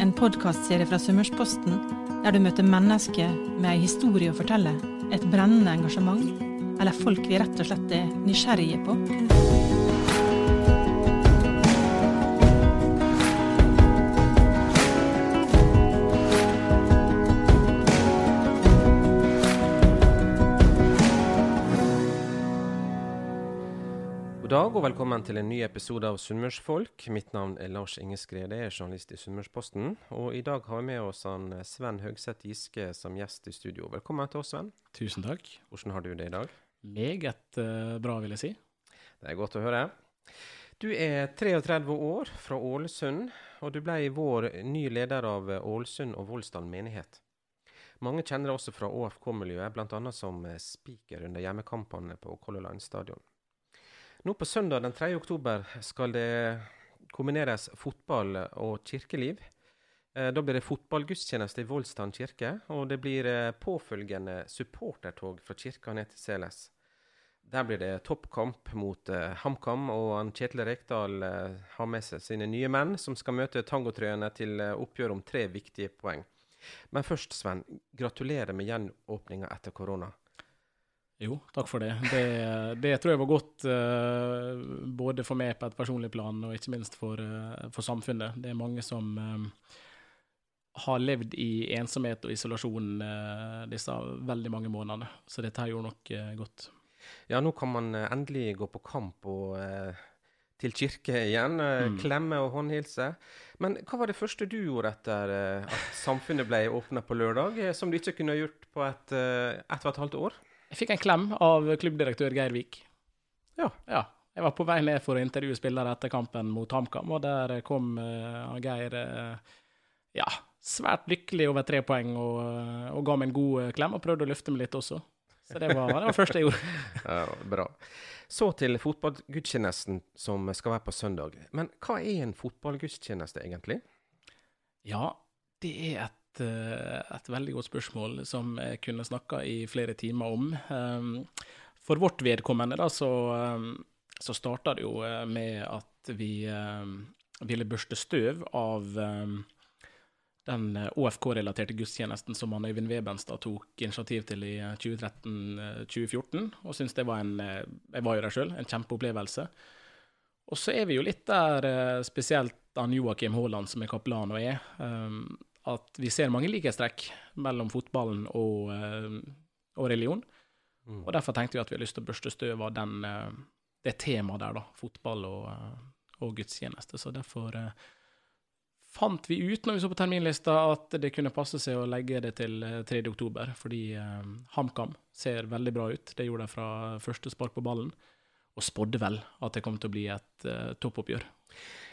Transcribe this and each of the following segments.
en podkastserie fra Summersposten der du møter mennesker med ei historie å fortelle, et brennende engasjement, eller folk vi rett og slett er nysgjerrige på. Dag og velkommen til en ny episode av Sunnmørsfolk. Mitt navn er Lars Inge Skrede, jeg er journalist i Sunnmørsposten. Og i dag har vi med oss han eh, Sven Høgseth Giske som gjest i studio. Velkommen til oss, Sven. Tusen takk. Hvordan har du det i dag? Meget eh, bra, vil jeg si. Det er godt å høre. Du er 33 år, fra Ålesund, og du ble i vår ny leder av eh, Ålesund og Voldsdalen menighet. Mange kjenner deg også fra ÅFK-miljøet, bl.a. som speaker spiker under hjemmekampene på Color Line stadion. Nå på søndag den 3. oktober skal det kombineres fotball og kirkeliv. Eh, Da blir det fotballgudstjeneste i Voldstan kirke, og det blir eh, påfølgende supportertog fra kirka ned til Seles. Der blir det toppkamp mot eh, HamKam, og Kjetil Rekdal har med seg sine nye menn, som skal møte tangotrøyene til oppgjør om tre viktige poeng. Men først, Sven, gratulerer med gjenåpninga etter korona. Jo, takk for det. Det, det tror jeg var godt uh, både for meg på et personlig plan, og ikke minst for, uh, for samfunnet. Det er mange som eh, har levd i ensomhet og isolasjon uh, disse veldig mange månedene. Så dette her gjorde nok godt. Ja, nå kan man endelig gå på kamp og til kirke igjen. Mm. Klemme og håndhilse. Men hva var det første du gjorde etter at samfunnet ble åpna på lørdag, som du ikke kunne gjort på et, ett og et halvt år? Jeg fikk en klem av klubbdirektør Geir Vik. Ja. ja. Jeg var på vei ned for å intervjue spillere etter kampen mot HamKam, og der kom uh, Geir uh, ja, svært lykkelig over tre poeng og, og ga meg en god eh, klem, og prøvde å løfte meg litt også. Så det var det var første jeg gjorde. Ja, bra. Så til fotballgudstjenesten som skal være på søndag. Men hva er en fotballgudstjeneste egentlig? Ja, det er et, eh, et veldig godt spørsmål som jeg kunne snakka i flere timer om. Um, For vårt vedkommende da, så, um, så starta det jo eh, med at vi um, ville børste støv av den eh, ÅFK-relaterte gudstjenesten som han Øyvind Webenstad tok initiativ til i eh, 2013-2014, og syntes det var en eh, Jeg var jo der sjøl, en kjempeopplevelse. Og så er vi jo litt der, eh, spesielt han Joakim Haaland, som er kaplan og er, at vi ser mange likhetstrekk mellom fotballen og, eh, og religion. Mm. Og derfor tenkte vi at vi har lyst til å børste støv av den, eh, det temaet der, da. Fotball og, eh, og gudstjeneste. Så derfor fant vi ut når vi så på terminlista at det kunne passe seg å legge det til eh, 3. oktober, fordi eh, HamKam ser veldig bra ut. Det gjorde de fra første spark på ballen, og spådde vel at det kom til å bli et eh, toppoppgjør.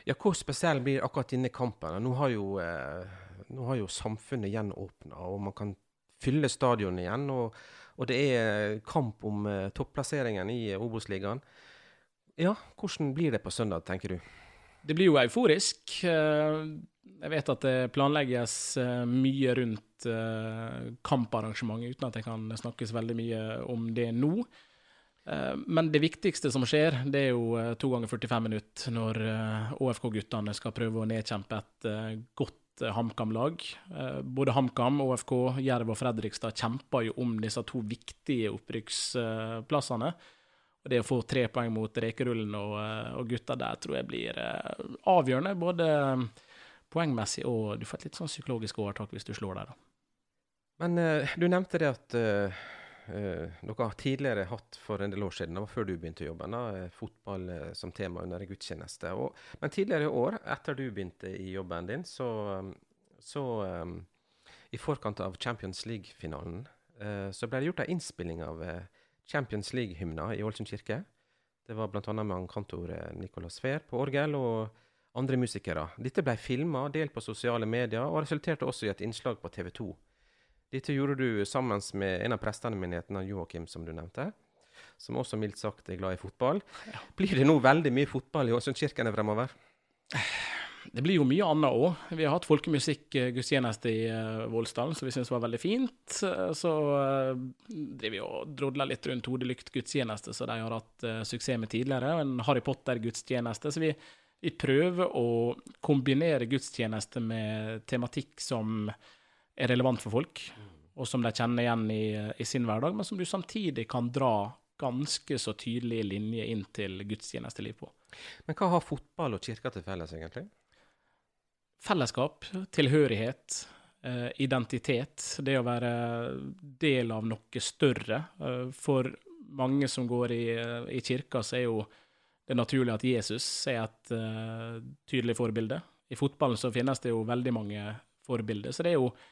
Ja, hvor spesiell blir akkurat denne kampen? Nå har jo, eh, nå har jo samfunnet gjenåpna, og man kan fylle stadionet igjen. Og, og det er kamp om uh, topplasseringen i eh, Obos-ligaen. Ja, hvordan blir det på søndag, tenker du? Det blir jo euforisk. Eh, Jeg vet at det planlegges mye rundt kamparrangementet, uten at jeg kan snakkes veldig mye om det nå. Men det viktigste som skjer, det er jo to ganger 45 minutter når ÅFK-guttene skal prøve å nedkjempe et godt eh, HamKam-lag. Eh, Både HamKam, ÅFK, Jerv og Fredrikstad kjemper jo om disse to viktige opprykksplassene. Og det å få tre poeng mot Rekerullen og, eh, og gutta der tror jeg blir avgjørende. Både poengmessig og du får et litt sånn psykologisk overtak hvis du slår der. da. Men du nevnte det at uh, dere har tidligere hatt for en del år siden, det var før du begynte å jobbe, da, fotball som tema under en gudstjeneste. Og, men tidligere i år, etter du begynte i jobben din, så, så um, i forkant av Champions League-finalen, så ble det gjort en innspilling av Champions League-hymna i Ålesund kirke. Det var bl.a. med kantor Nicolas Fehr på orgel. og andre musikere. Dette ble filma, delt på sosiale medier, og resulterte også i et innslag på TV 2. Dette gjorde du sammen med en av prestene i menigheten, Joakim, som du nevnte. Som også mildt sagt er glad i fotball. Blir det nå veldig mye fotball i Åsundkirkene fremover? Det blir jo mye annet òg. Vi har hatt folkemusikk-gudstjeneste i Vålsdalen, som vi syns var veldig fint. Så uh, driver vi og drodler litt rundt Hodelykt-gudstjeneste, som de har hatt suksess med tidligere. Og en Harry Potter-gudstjeneste. Så vi, vi prøver å kombinere gudstjeneste med tematikk som er relevant for folk, og som de kjenner igjen i, i sin hverdag, men som du samtidig kan dra ganske så tydelige linjer inn til gudstjenesteliv på. Men hva har fotball og kirka til felles, egentlig? Fellesskap, tilhørighet, eh, identitet. Det å være del av noe større. Eh, for mange som går i, i kirka, så er jo det er naturlig at Jesus er et uh, tydelig forbilde. I fotballen så finnes det jo veldig mange forbilder. Så det er jo eh,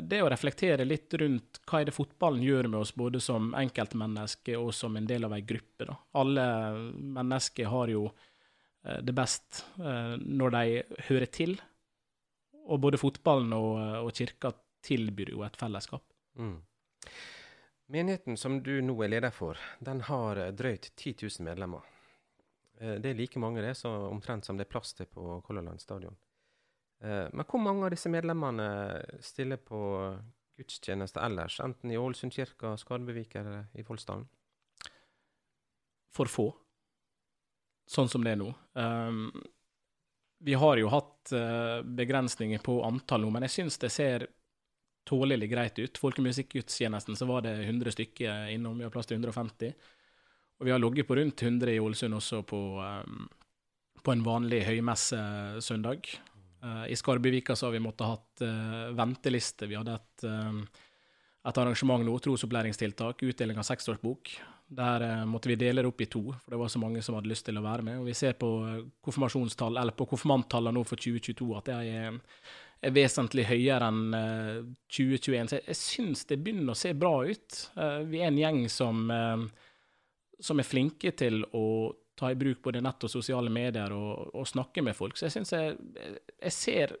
det å reflektere litt rundt hva er det fotballen gjør med oss, både som enkeltmenneske og som en del av ei gruppe. Da. Alle mennesker har jo uh, det best uh, når de hører til. Og både fotballen og, og kirka tilbyr jo et fellesskap. Mm. Menigheten som du nå er leder for, den har drøyt 10 000 medlemmer. Eh, det er like mange det, så omtrent som det er plass til på Color Line stadion. Eh, men hvor mange av disse medlemmene stiller på gudstjeneste ellers, enten i Ålesund kirke, Skarbevik eller i Folsdalen? For få, sånn som det er nå. Um, vi har jo hatt uh, begrensninger på antall nå, men jeg syns det ser tålelig greit ut. Folkemusikkgudstjenesten så var det 100 stykker innom, vi har plass til 150. Og vi har ligget på rundt 100 i Ålesund også på, um, på en vanlig høymessesøndag. Uh, I Skarbivika så har vi måttet hatt uh, venteliste. Vi hadde et, um, et arrangement nå, trosopplæringstiltak, utdeling av seksårsbok. Der måtte vi dele det opp i to, for det var så mange som hadde lyst til å være med. Og vi ser på konfirmasjonstall, eller på konfirmanttallene nå for 2022 at det er, er vesentlig høyere enn 2021. Så jeg, jeg syns det begynner å se bra ut. vi er en gjeng som som er flinke til å ta i bruk både nett og sosiale medier og, og snakke med folk. Så jeg syns jeg, jeg, ser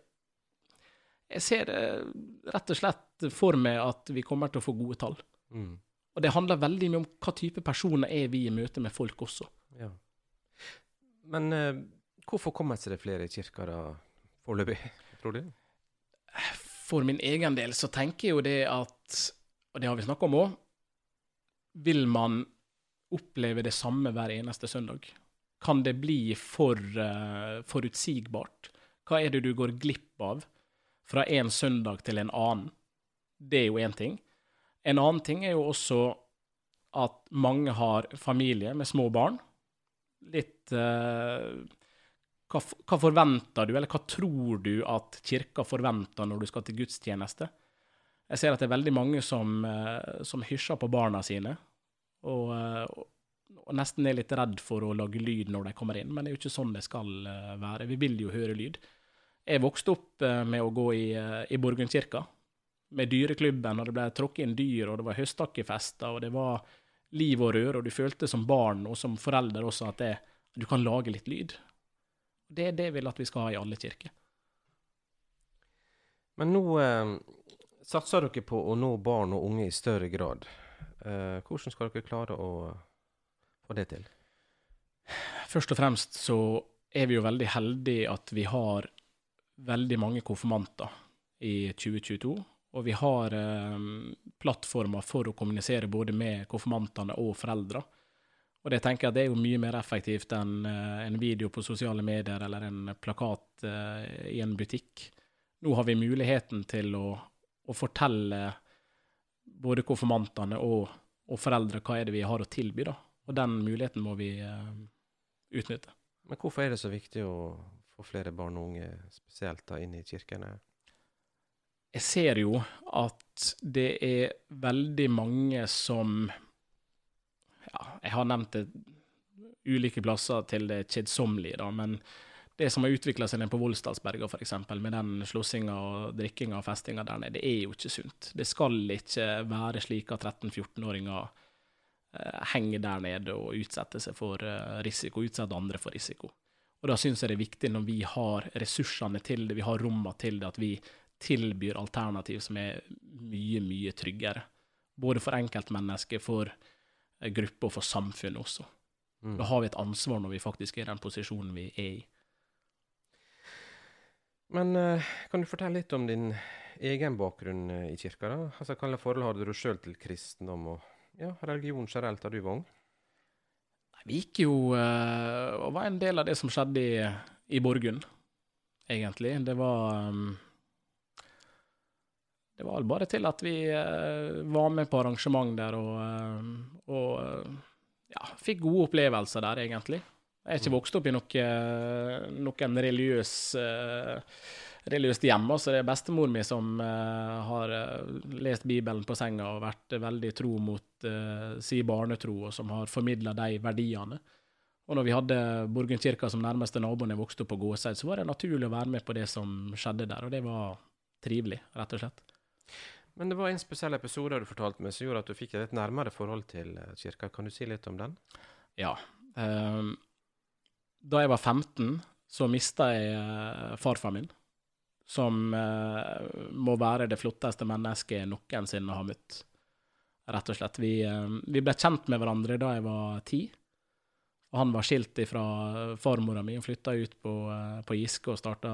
Jeg ser eh, rett og slett for meg at vi kommer til å få gode tall. Mm. Og det handler veldig mye om hva type personer er vi i møte med folk også. Ja. Men uh, hvorfor kommer det flere i kirka da, foreløpig, tror du? For min egen del så tenker jeg jo det at, og det har vi snakka om òg, vil man oppleve det samme hver eneste søndag? Kan det bli for uh, forutsigbart? Hva er det du går glipp av fra en søndag til en annen? Det er jo én ting. En annen ting er jo også at mange har familie med små barn. Litt uh, hva, hva, forventer du, eller hva tror du at kirka forventer når du skal til gudstjeneste? Jeg ser at det er veldig mange som, uh, som hysjer på barna sine, og, eh, og, nesten er litt redd for å lage lyd når de kommer inn, men det er jo ikke sånn det skal eh, være. Vi vil jo høre lyd. Jeg vokste opp eh, med å gå i, i Borgundkirka, med dyreklubben, og det ble tråkket inn dyr, og det var høstakkefester, og det var liv og rør, og du følte som barn og som forelder også at det, du kan lage litt lyd. Det er det jeg vil at vi skal ha i alle kirker. Men nå eh, satser dere på å nå barn og unge i større grad. Eh, hvordan skal dere klare å få det til? Først og fremst så er vi jo veldig heldige at vi har veldig mange konfirmanter i 2022. Og vi har eh, plattformer for å kommunisere både med konfirmantene og foreldre. Og det tenker jeg det er jo mye mer effektivt enn eh, en video på sosiale medier eller en plakat eh, i en butikk. Nå har vi muligheten til å, å fortelle både konfirmantene og, og, foreldre hva er det vi har å tilby. da. Og den muligheten må vi uh, utnytte. Men hvorfor er det så viktig å få flere barn og unge, spesielt da, inn i kirkene? Jeg ser jo at det er veldig mange som Ja, jeg har nevnt det ulike plasser til det kjedsommelige, da, men det som har utvikla seg nede på Voldsdalsberga, f.eks., med den slåssinga og drikkinga og festinga der nede, det er jo ikke sunt. Det skal ikke være slik at 13-14-åringer eh, henger der nede og utsetter seg for eh, risiko, utsetter andre for risiko. Og Da syns jeg det er viktig, når vi har ressursene til det, vi har rommene til det, at vi tilbyr alternativ som er mye, mye tryggere. Både for enkeltmennesker, for eh, grupper og for samfunnet også. Mm. Da har vi et ansvar når vi faktisk er i den posisjonen vi er i. Men uh, kan du fortelle litt om din egen bakgrunn uh, i kirka? da? Altså, Hva forhold hadde du sjøl til kristendom og ja, religion generelt da du var ung? Vi gikk jo uh, og var en del av det som skjedde i, i Borgund, egentlig. Det var Det var bare til at vi var med på arrangement der og, og ja, fikk gode opplevelser der, egentlig. Jeg er ikke vokst opp i noe, noen religiøs uh, religiøst hjem. Så det er bestemor mi som uh, har uh, lest Bibelen på senga og vært veldig tro mot si barnetro, og som har formidla de verdiene. Og når vi hadde Borgundkirka som nærmeste nabo da jeg vokste opp på Gåseid, så var det naturlig å være med på det som skjedde der, og det var trivelig, rett og slett. Men det var en spesiell episode du fortalte meg som gjorde at du fikk et nærmere forhold til kirka. Kan du si litt om den? Ja. Um, da jeg var 15, så mista jeg uh, farfar min. Som uh, må være det flotteste mennesket jeg noensinne har møtt. Rett og slett. Vi, uh, vi, ble kjent med hverandre da jeg var ti. Og han var skilt fra farmora mi og flytta ut på, på Giske og starta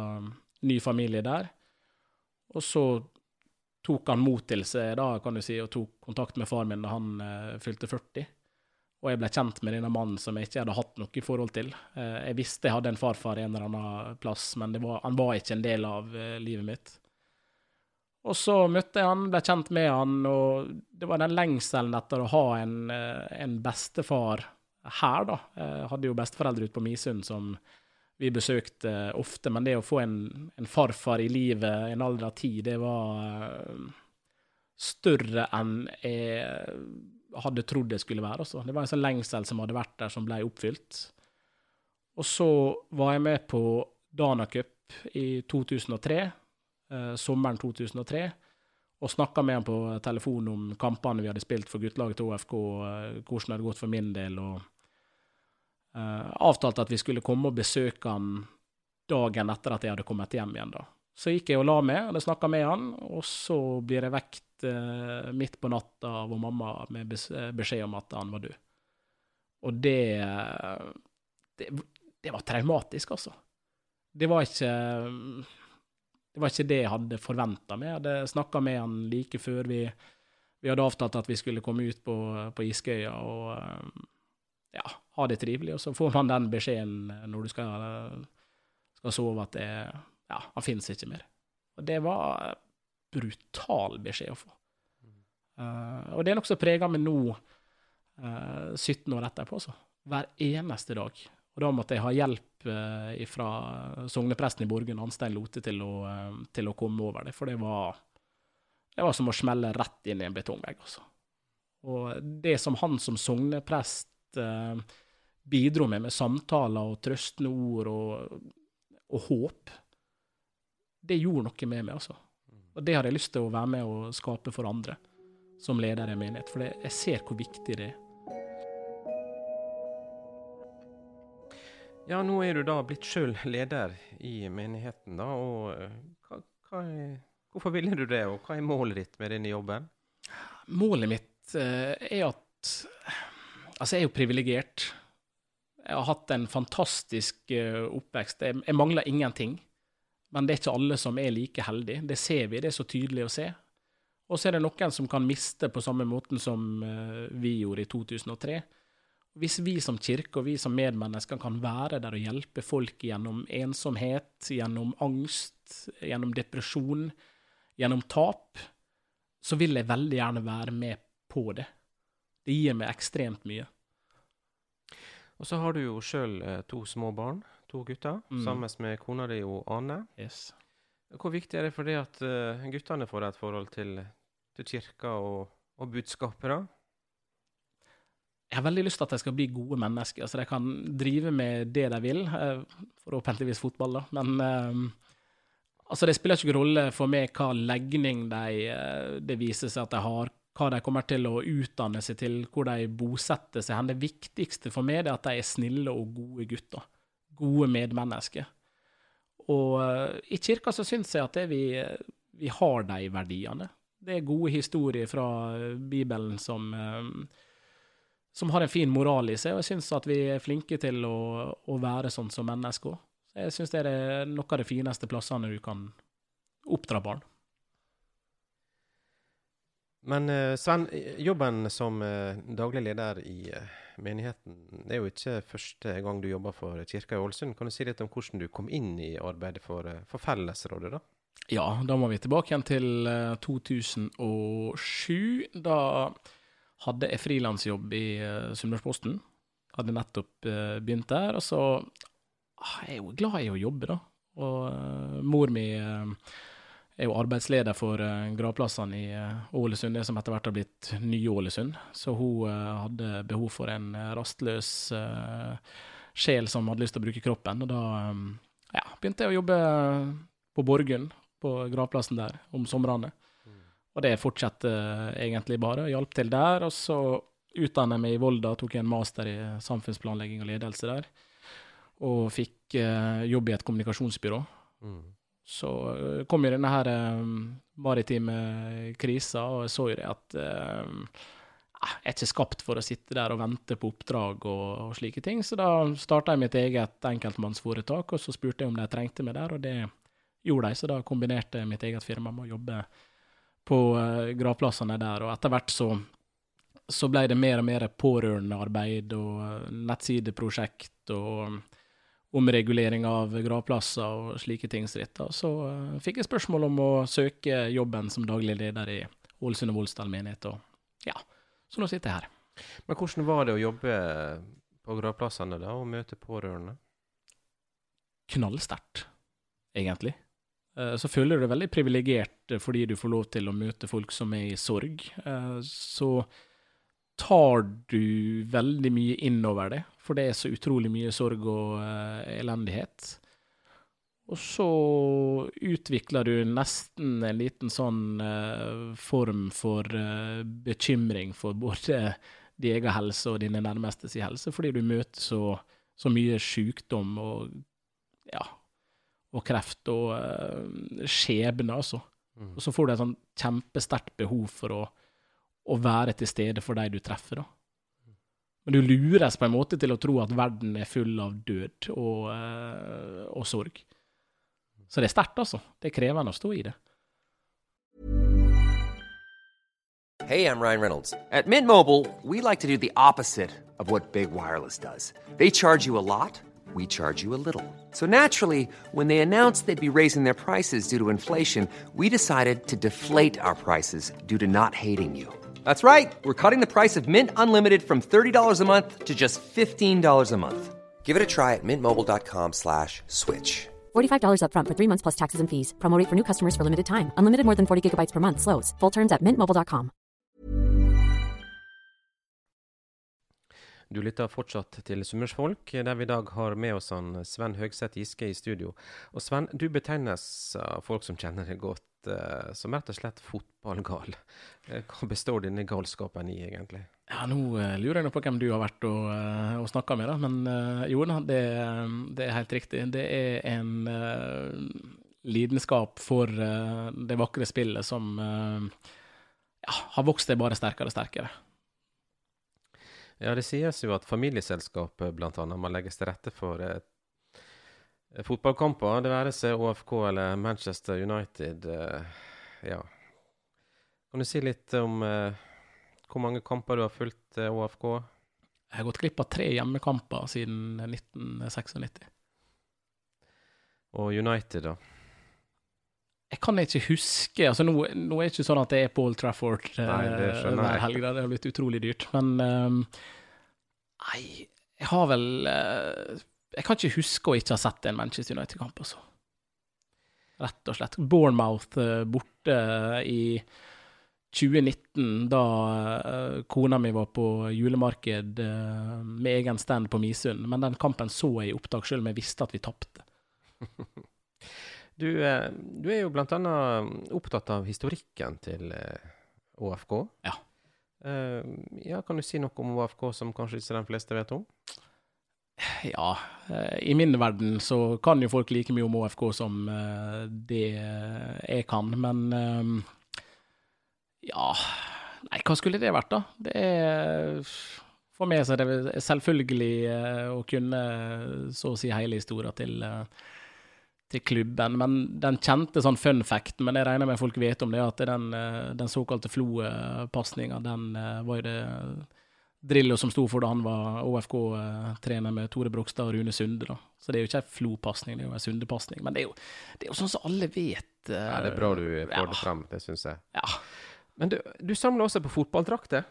ny familie der. Og så tok han mot til seg da, kan du si, og tok kontakt med far min da han fylte 40. Og jeg ble kjent med denne mannen som jeg ikke hadde hatt noe forhold til. Eh, jeg visste jeg hadde en farfar i en eller annen plass, men var, han var ikke en del av eh, livet mitt. Og så møtte jeg han, ble kjent med han, og det var den lengselen etter å ha en, eh, en bestefar her, da. Jeg hadde jo besteforeldre ute på Misund som vi besøkte ofte, men det å få en, en farfar i livet i en alder av ti, det var større enn jeg hadde trodd det skulle være. Også. Det var en sånn lengsel som hadde vært der, som ble oppfylt. Og så var jeg med på Dana Cup i 2003, eh, sommeren 2003, og snakka med han på telefon om kampene vi hadde spilt for guttelaget til ÅFK, eh, hvordan det hadde gått for min del, og eh, avtalte at vi skulle komme og besøke han dagen etter at jeg hadde kommet hjem igjen. da. Så gikk jeg og la meg, eller snakka med han, og så blir jeg vekt eh, midt på natta av mamma med eh, beskjed om at han var død. Og det, det Det var traumatisk, altså. Det var ikke Det var ikke det jeg hadde forventa meg. Jeg hadde snakka med han like før vi, vi hadde avtalt at vi skulle komme ut på, på Iskøya og eh, ja, ha det trivelig. Og så får man den beskjeden når du skal, skal sove, at det, ja, han finnes ikke mer. Og det var brutal beskjed å få. Uh, og det er noe som preger meg nå, uh, eh, 17 år etterpå, så. Hver eneste dag. Og da måtte jeg ha hjelp uh, fra sognepresten i Borgund, Anstein Lote, til å, til å, komme over det. For det var, det var som å smelle rett inn i en betongvegg, altså. Og det som han som sogneprest bidro med, med samtaler og trøstende ord og, og håp, det gjorde noe med meg, altså. Og det har jeg lyst til å være med og skape for andre som leder i en menighet, for jeg ser hvor viktig det er. Ja, nå er du da blitt sjøl leder i menigheten, da. Og eh, hva, hva er, hvorfor ville du det, og hva er målet ditt med denne jobben? Målet mitt uh, er at Altså, jeg er jo privilegert. Jeg har hatt en fantastisk uh, oppvekst. Jeg, jeg mangler ingenting. Men det er ikke alle som er like heldige. Det ser vi, det er så tydelig å se. Og så er det noen som kan miste på samme måten som eh, vi gjorde i 2003. Hvis vi som kirke og vi som medmennesker kan være der og hjelpe folk gjennom ensomhet, gjennom angst, gjennom depresjon, gjennom tap, så vil jeg veldig gjerne være med på det. Det gir meg ekstremt mye. Og så har du jo sjøl eh, to små barn, to gutter, Mm. sammen med kona di og Ane. Yes. Hvor viktig er det for deg at uh, guttene får et forhold til, til kirka og, og budskapet, da? Jeg har veldig lyst til at de skal bli gode mennesker, så de kan drive med det de vil. eh, Forhåpentligvis fotball, da. Men eh, altså, det spiller ikke rolle for meg hva legning de, det viser seg at de har, hva de kommer til å utdanne seg til, hvor de bosetter seg. Det viktigste for meg er at de er snille og gode gutter. Gode medmennesker. Og eh, i kirka så syns jeg at vi, vi har de verdiene. Det er gode historier fra Bibelen som eh, som har en fin moral i seg, og jeg syns at vi er flinke til å, å være sånn som mennesker. Jeg syns det er noen av de fineste plassene du kan oppdra barn. Men eh, Sven, jobben som daglig leder i menigheten det er jo ikke første gang du jobber for kirka i Ålesund. Kan du si litt om hvordan du kom inn i arbeidet for, eh, for Fellesrådet, da? Ja, da må vi tilbake igjen til eh, 2007. Da hadde jeg frilansjobb i uh, Sunnmørsposten. Hadde nettopp eh, begynt der. Og så Jeg er jo glad i å jobbe, da. Og eh, mor mi eh, er jo arbeidsleder for uh, gravplassene i eh, Ålesund, det som etter hvert har blitt Nye-Ålesund. Så hun eh, hadde behov for en rastløs sjel som hadde lyst til å bruke kroppen. Og da ja, begynte jeg å jobbe på Borgund, på gravplassen der, om somrene. Og det fortsetter eh, egentlig bare. Hjalp til der. Og så utdannet jeg meg i Volda, tok en master i samfunnsplanlegging og ledelse der. Og fikk jobb i et kommunikasjonsbyrå. Mm. Så eh, kom jo denne her eh, maritime krisa, og jeg så jo det at eh, jeg er ikke skapt for å sitte der og vente på oppdrag og, og slike ting. Så da starta jeg mitt eget enkeltmannsforetak, og så spurte jeg om de trengte meg der, og det gjorde de. Så da kombinerte jeg mitt eget firma med å jobbe på gravplassene der, og etter hvert så så ble det mer og mer pårørendearbeid og nettsideprosjekt og omregulering av gravplasser og slike ting. Så eh, fikk jeg spørsmål om å søke jobben som daglig leder i Ålesund og Voldsdal menighet, og ja, så nå sitter jeg her. Men hvordan var det å jobbe på gravplassene da, og møte pårørende? Knallsterkt, egentlig. Eh, Så føler du deg veldig privilegert eh, fordi du får lov til å møte folk som er i sorg. Så tar du veldig mye innover det, for det er så utrolig mye sorg og eh, elendighet. Og så utvikler du nesten en liten sånn eh, form for eh, bekymring for både din egen helse og dine nærmeste sin helse, fordi du møter så, så mye sykdom og ja, og kreft og uh, skjebne, altså. Mm. Og så får du et sånn kjempesterkt behov for å, å være til stede for de du treffer, da. Men du lures på en måte til å tro at verden er full av død og, eh, og sorg. Så det er sterkt, altså. Det er krevende å stå i det. Hey, I'm Ryan Reynolds. At Mint Mobile, we like to do the opposite of what Big Wireless does. They charge you a lot, we charge you a little. So naturally, when they announced they'd be raising their prices due to inflation, we decided to deflate our prices due to not hating you. That's right. We're cutting the price of Mint Unlimited from $30 a month to just $15 a month. Give it a try at mintmobile.com slash switch. $45 upfront for three months plus taxes and fees. Promo rate for new customers for limited time. Unlimited more than 40 gigabytes per month. Slows. Full terms at mintmobile.com. Du lytter fortsatt til Sunnmørsfolk, der vi i dag har med oss han Sven Høgseth Giske i studio. Og Sven, du betegnes av folk som kjenner deg godt, som rett og slett fotballgal. Eh, Hva består denne galskapen i, egentlig? Ja, nå eh, lurer jeg nå på hvem du har vært og, og snakka med, da. Men eh, jo da, det, det er helt riktig. Det er en uh, lidenskap for uh, det vakre spillet som uh, ja, har vokst seg bare sterkere og sterkere. Ja, det sies jo at familieselskapet bl.a. må legges til rette for eh, fotballkamper, det være seg ÅFK eller Manchester United. Eh, ja. Kan du si litt om eh, hvor mange kamper du har fulgt eh, ÅFK? Jeg har gått glipp av tre hjemmekamper siden 1996. Og United, da? Jeg kan ikke huske altså Nå, nå er det ikke sånn at det er Paul Trafford eh, hver helg. Det har blitt utrolig dyrt. Men um, Nei, Jeg har vel eh, Jeg kan ikke huske å ikke ha sett en Manchester United-kamp, altså. Rett og slett. Bournemouth eh, borte i 2019, da eh, kona mi var på julemarked eh, med egen stand på Misund. Men den kampen så jeg i opptak, selv om jeg visste at vi tapte. Du, eh, du er jo annet opptatt av historikken til eh, ÅFK. Ja. Eh, ja, kan du si noe om ÅFK som kanskje ikke de fleste vet om? Ja, eh, i min verden så kan jo folk like mye om ÅFK som eh, det jeg kan, men eh, ja Nei, hva skulle det vært, da? Det er For meg så er det selvfølgelig å kunne så å si hele historien til, til klubben. Men den kjente sånn fun fact, men jeg regner med folk vet om det, at den, den såkalte Flo-pasninga, den var jo det Drillo som sto for da han var OFK-trener med Tore Brogstad og Rune Sunde. da. Så det er jo ikke ei Flo-pasning, det er jo ei Sunde-pasning. Men det er, jo, det er jo sånn som alle vet. Uh, Ja, det er bra du får ja. det frem, det syns jeg. Ja. Men du, du samler også på fotballdrakter?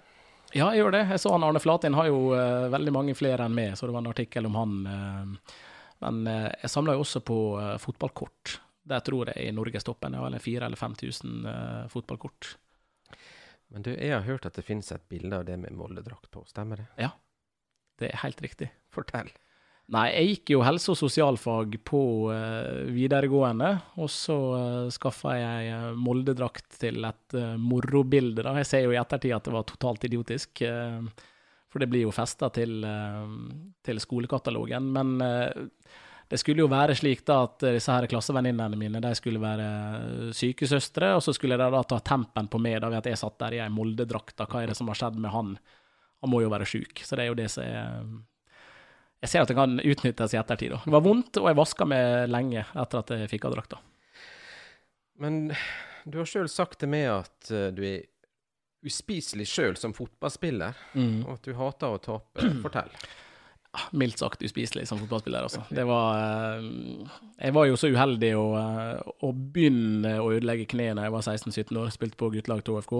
Ja, jeg gjør det. Jeg så han Arne Flatin har jo uh, veldig mange flere enn meg, så det var en artikkel om han. Uh, men eh, jeg samler jo også på eh, fotballkort. Der tror jeg i norgestoppen. Jeg har fire 4000 eller 5000 uh, fotballkort. Men du, jeg har hørt at det finnes et bilde av det med Molde-drakt på, stemmer det? Ja, Det er helt riktig. Fortell. Nei, jeg gikk jo helse- og sosialfag på uh, videregående, og så uh, skaffa jeg uh, Molde-drakt til et uh, morobilde. da. Jeg ser jo i ettertid at det var totalt idiotisk, uh, for det blir jo festa til, eh, til skolekatalogen. Men eh, det skulle jo være slik da at disse her klassevenninnene mine de skulle være sykesøstre, og så skulle de da ta tempen på meg da ved at jeg satt der i ei Molde-drakt. Hva er det som har skjedd med han? Han må jo være sjuk. Så det er jo det som er jeg ser at det kan utnyttes i ettertid. da. Det var vondt, og jeg vaska meg lenge etter at jeg fikk av drakta. Men du har sjøl sagt til meg at eh, du er uspiselig sjøl som fotballspiller, og at du hater å tape. Fortell. Mildt sagt uspiselig som fotballspiller, altså. Det var eh, Jeg var jo så uheldig å, eh, å begynne å ødelegge kneet da jeg var 16-17 år, spilte på guttelag til OFK,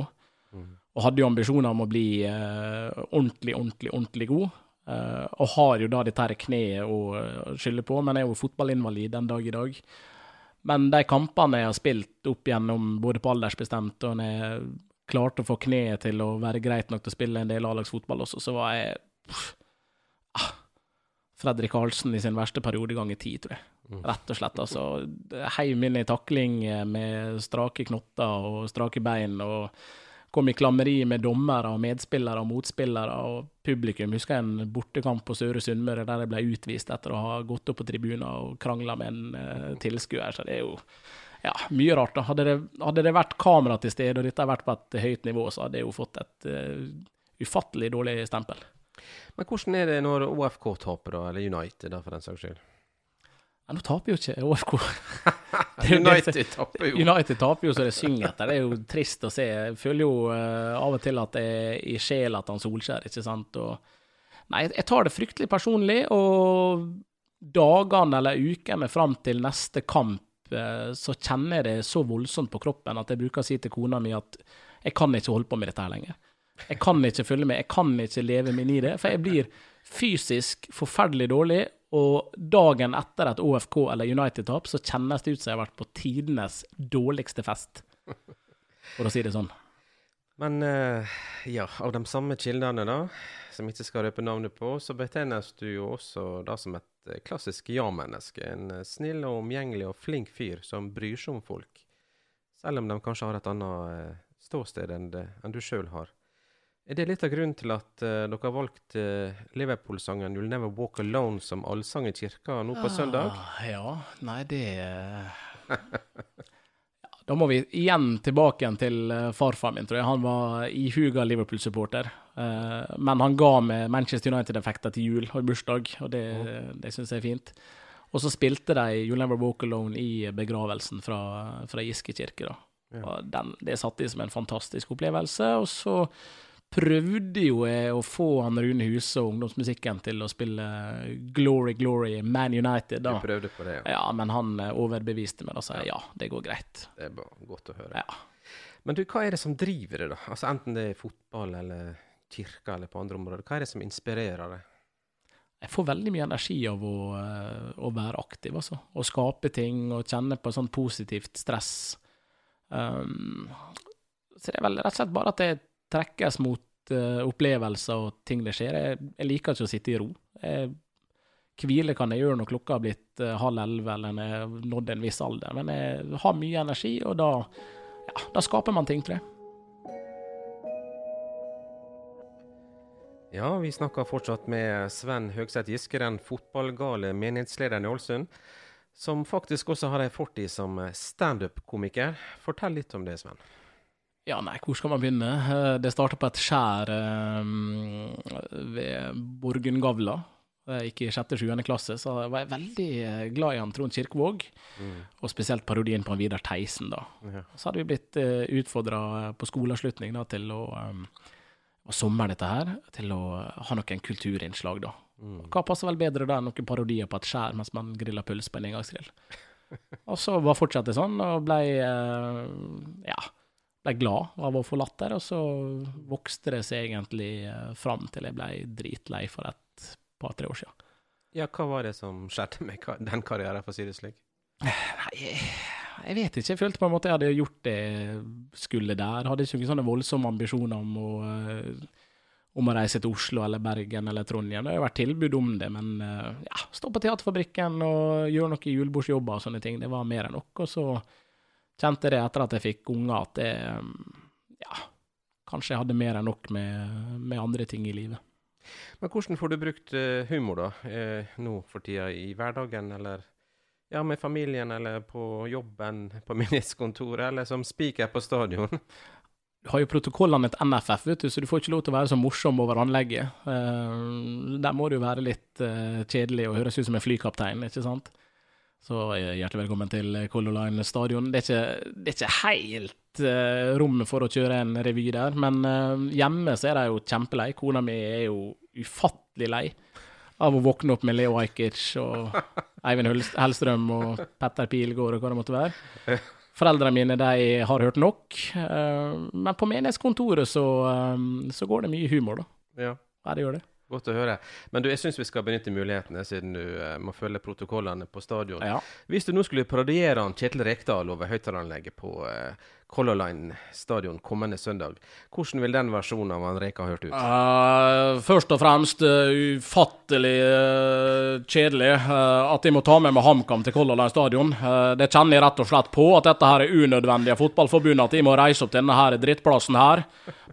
og hadde jo ambisjoner om å bli eh, ordentlig, ordentlig, ordentlig god. Og har jo da dette her kneet å skylde på, men jeg er jo fotballinvalid den dag i dag. Men de kampene jeg har spilt opp gjennom, både på aldersbestemt og når jeg klarte å få kneet til å være greit nok til å spille en del A-lagsfotball også, så var jeg pff, ah, Fredrik Karlsen i sin verste periode ganger ti, tror jeg. Rett og slett. altså. Heim inn i takling med strake knotter og strake bein. og kom i klammeri med dommere og medspillere og motspillere og publikum. Husker jeg en bortekamp på Søre Sunnmøre der jeg ble utvist etter å ha gått opp på tribunen og krangla med en uh, tilskuer. Så det er jo ja, mye rart. Hadde det, hadde det vært kamera til stede, og dette hadde vært på et høyt nivå, så hadde jeg jo fått et uh, ufattelig dårlig stempel. Men hvordan er det når OFK taper, da, eller United, da, for den saks skyld? Ja, nå taper jo ikke OFK. United taper jo. United taper jo så det synger etter. Det er jo trist å se. Jeg føler jo eh, av og til at det er i sjela til han Solskjær, ikke sant. Og, nei, jeg tar det fryktelig personlig, og dagene eller ukene fram til neste kamp, eh, så kjenner jeg det så voldsomt på kroppen at jeg bruker å si til kona mi at jeg kan ikke holde på med dette her lenger. Jeg kan ikke følge med, jeg kan ikke leve meg inn i det, for jeg blir fysisk forferdelig dårlig. Og dagen etter et OFK eller United-tap, så kjennes det ut som jeg har vært på tidenes dårligste fest. For å si det sånn. Men eh, ja, av de samme kildene, da, som ikke skal røpe navnet på, så betegnes du jo også da som et eh, klassisk ja-menneske. En eh, snill og omgjengelig og flink fyr som bryr seg om folk. Selv om de kanskje har et annet ståsted enn, det, enn du sjøl har. Er det litt av grunnen til at uh, dere har valgt uh, Liverpool-sangen 'You'll Never Walk Alone' som allsang i kirka nå på søndag? Ah, ja, nei, det ja, Da må vi igjen tilbake igjen til eh, farfar min, tror jeg. Han var ihuga Liverpool-supporter. Eh, men han ga meg Manchester United-effekter til jul og bursdag, og det, det syns jeg er fint. Og så spilte de 'You'll Never Walk Alone' i begravelsen fra, fra Giske kirke. da. Og den, det satt i som en fantastisk opplevelse. Og så prøvde jo jeg å få han Rune Huse og ungdomsmusikken til å spille Glory Glory Man United. Du prøvde på det, ja. Ja, men han eh, overbeviste meg. Da sa jeg ja, det går greit. Det er bare godt å høre. Ja. Men du, hva er det som driver det, da? Altså Enten det er fotball eller kirka eller på andre områder. Hva er det som inspirerer deg? jeg får veldig mye energi av å, eh, å være aktiv, altså. Å skape ting og kjenne på sånn positivt stress. Um, så det er vel rett og slett bare at det trekkes mot uh, opplevelser og ting det skjer. Jeg, jeg, liker ikke å sitte i ro. Jeg Hvile kan jeg gjøre når klokka har blitt uh, halv elleve eller når jeg har nådd en viss alder. Men jeg har mye energi, og da, ja, da skaper man ting, tror jeg. Ja, vi snakker fortsatt med Sven Høgseth Giske, den fotballgale menighetslederen i Ålesund. Som faktisk også har ei fortid som standup-komiker. Fortell litt om det, Sven. Ja, nei, hvor skal man begynne? Eh, det starta på et skjær um, ved Borgundgavla. jeg gikk i sjette-sjuende klasse, så jeg var veldig eh, glad i han Trond Kirkevåg. Mm. Og spesielt parodien på han Vidar Theisen, da. Ja. Så hadde vi blitt eh, utfordra på skoleavslutning til å og sommer dette her, til å ha noen kulturinnslag, da. Mm. Hva passer vel bedre da enn noen parodier på et skjær mens man griller pølse på en engangsgrill? og så bare fortsatte det sånn, og ble eh, ja, ble glad av å få latter. Og så vokste det seg egentlig uh, fram til jeg ble dritlei for et par-tre år siden. Ja, hva var det som skjedde med den karrieren, for å si det slik? Nei, jeg, vet ikke. Jeg følte på en måte jeg hadde gjort det skulle der. Hadde ikke noen sånne voldsomme ambisjoner om å, uh, om å reise til Oslo eller Bergen eller Trondheim. Det har jo vært tilbud om det, men uh, ja, stå på Teaterfabrikken og gjøre noen julebordsjobber og sånne ting, det var mer enn nok. Og så kjente det etter at jeg fikk unger, at det um, ja, kanskje jeg hadde mer enn nok med, med andre ting i livet. Men hvordan får du brukt uh, humor da, uh, nå for tida, i hverdagen, eller ja, med familien, eller på jobben, på menighetskontoret, eller som spiker på stadion? Du har jo protokollene til NFF, vet du, så du får ikke lov til å være så morsom over anlegget. Uh, der må du jo være litt kjedelig og høres ut som en flykaptein, ikke sant? Så hjertelig velkommen til Color Line stadion. Det er ikke, det er ikke helt uh, rommet for å kjøre en revy der, men uh, hjemme så er de jo kjempelei. Kona mi er jo ufattelig lei av å våkne opp med Leo Ajkic og Eivind Hellstrøm og Petter Pilgaard og hva det måtte være. Foreldrene mine de har hørt nok, uh, men på menighetskontoret så, så, går det mye humor, da. Ja. ja, det gjør det. Godt å høre. Men du, jeg syns vi skal benytte mulighetene, siden du uh, må følge protokollene på stadion. Ja. Hvis du nå skulle parodiere han Kjetil Rekdal over høyttaleranlegget på uh, Color Line stadion kommende søndag, hvordan vil den versjonen av Reka hørt ut? Uh, først og fremst uh, ufattelig uh, kjedelig at de må ta med meg HamKam til Color Line stadion. det kjenner jeg rett og slett på, at dette her er unødvendig av fotballforbundet, at de må reise opp til denne her drittplassen her.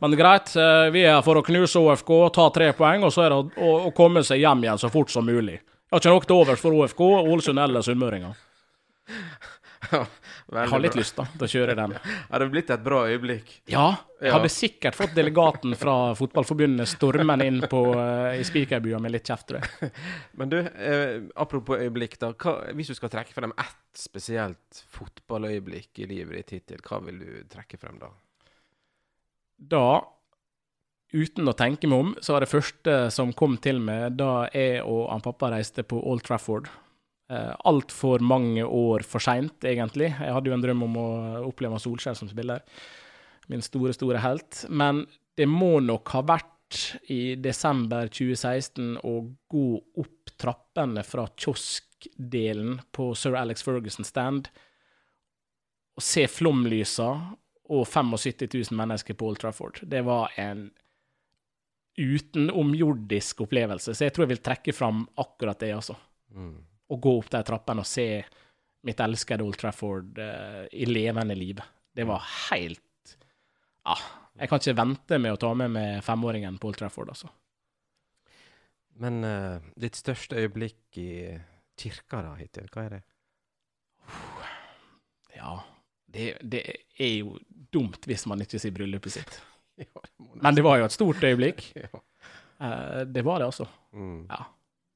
Men greit, vi er her for å knuse OFK, ta tre poeng, og så er det å, å, komme seg hjem igjen så fort som mulig. Jeg har ikke noe til overs for OFK, Ålesund eller sunnmøringer. Jeg har litt lyst da, til å kjøre den. Har det blitt et bra øyeblikk? Ja. Jeg hadde sikkert fått delegaten fra Fotballforbundet stormen inn på, uh, i spikerbua med litt kjeft, tror jeg. Men du, eh, apropos øyeblikk, da. Hva, hvis du skal trekke frem ett spesielt fotballøyeblikk i livet ditt hittil, hva vil du trekke frem da? Da uten å tenke meg om, så var det første som kom til meg da jeg og han pappa reiste på Old Trafford uh, altfor mange år for seint, egentlig. Jeg hadde jo en drøm om å oppleve Solskjær som spiller. Min store, store helt. Men det må nok ha vært i desember 2016 å gå opp trappene fra kioskdelen på Sir Alex Ferguson stand og se flomlysa og 75 000 mennesker på Old Trafford. Det var en utenomjordisk opplevelse, så jeg tror jeg vil trekke fram akkurat det, altså. Mm å gå opp de trappene og se mitt elskede Old Trafford uh, i levende liv. Det var helt Ja, jeg kan ikke vente med å ta med meg femåringen på Old Trafford, altså. Men uh, ditt største øyeblikk i kirka da hittil, hva er det? Ja, det, det, er jo dumt hvis man ikke sier bryllupet sitt. Men det var jo et stort øyeblikk. Uh, det var det, altså. Mm. Ja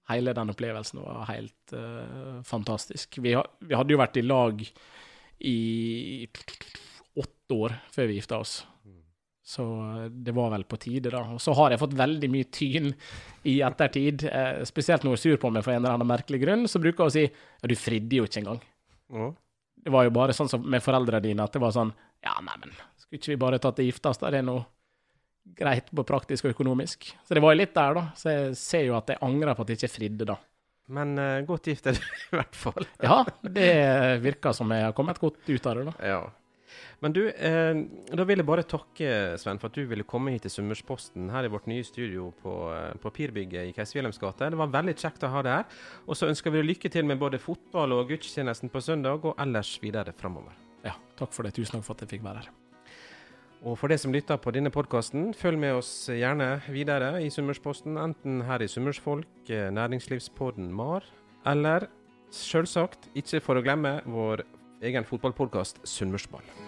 hele den opplevelsen var helt uh, fantastisk. Vi, vi, hadde jo vært i lag i åtte år før vi gifta oss. Så eh, det var vel på tide, da. Og så har jeg fått veldig mye tyn i ettertid. Eh, spesielt når hun er sur på meg for en eller annen merkelig grunn, så bruker hun å si ja, du fridde jo ikke engang. Ja. Det var jo bare sånn som med foreldrene dine, at det var sånn ja, neimen, skulle ikke vi bare tatt det gifta oss, da? Det nå? Greit på praktisk og økonomisk. Så det var jo litt der, da. Så jeg ser jo at jeg angrer på at jeg ikke fridde, da. Men uh, godt gift er du i hvert fall. ja, det virker som jeg har kommet godt ut av det, da. Ja. Men du, eh, da vil jeg bare takke Sven for at du ville komme hit til Summersposten her i vårt nye studio på eh, Papirbygget i Keis Wilhelms gate. Det var veldig kjekt å ha deg her. Og så ønsker vi deg lykke til med både fotball og gudstjenesten på søndag, og ellers videre framover. Ja, takk for det. Tusen takk for at jeg fikk være her. Og for det som lytter på denne podkasten, følg med oss gjerne videre i Summersposten, enten her i Summersfolk, eh, Næringslivspodden MAR, eller selvsagt, ikke for å glemme, vår egen fotballpodkast Sunnmørsball.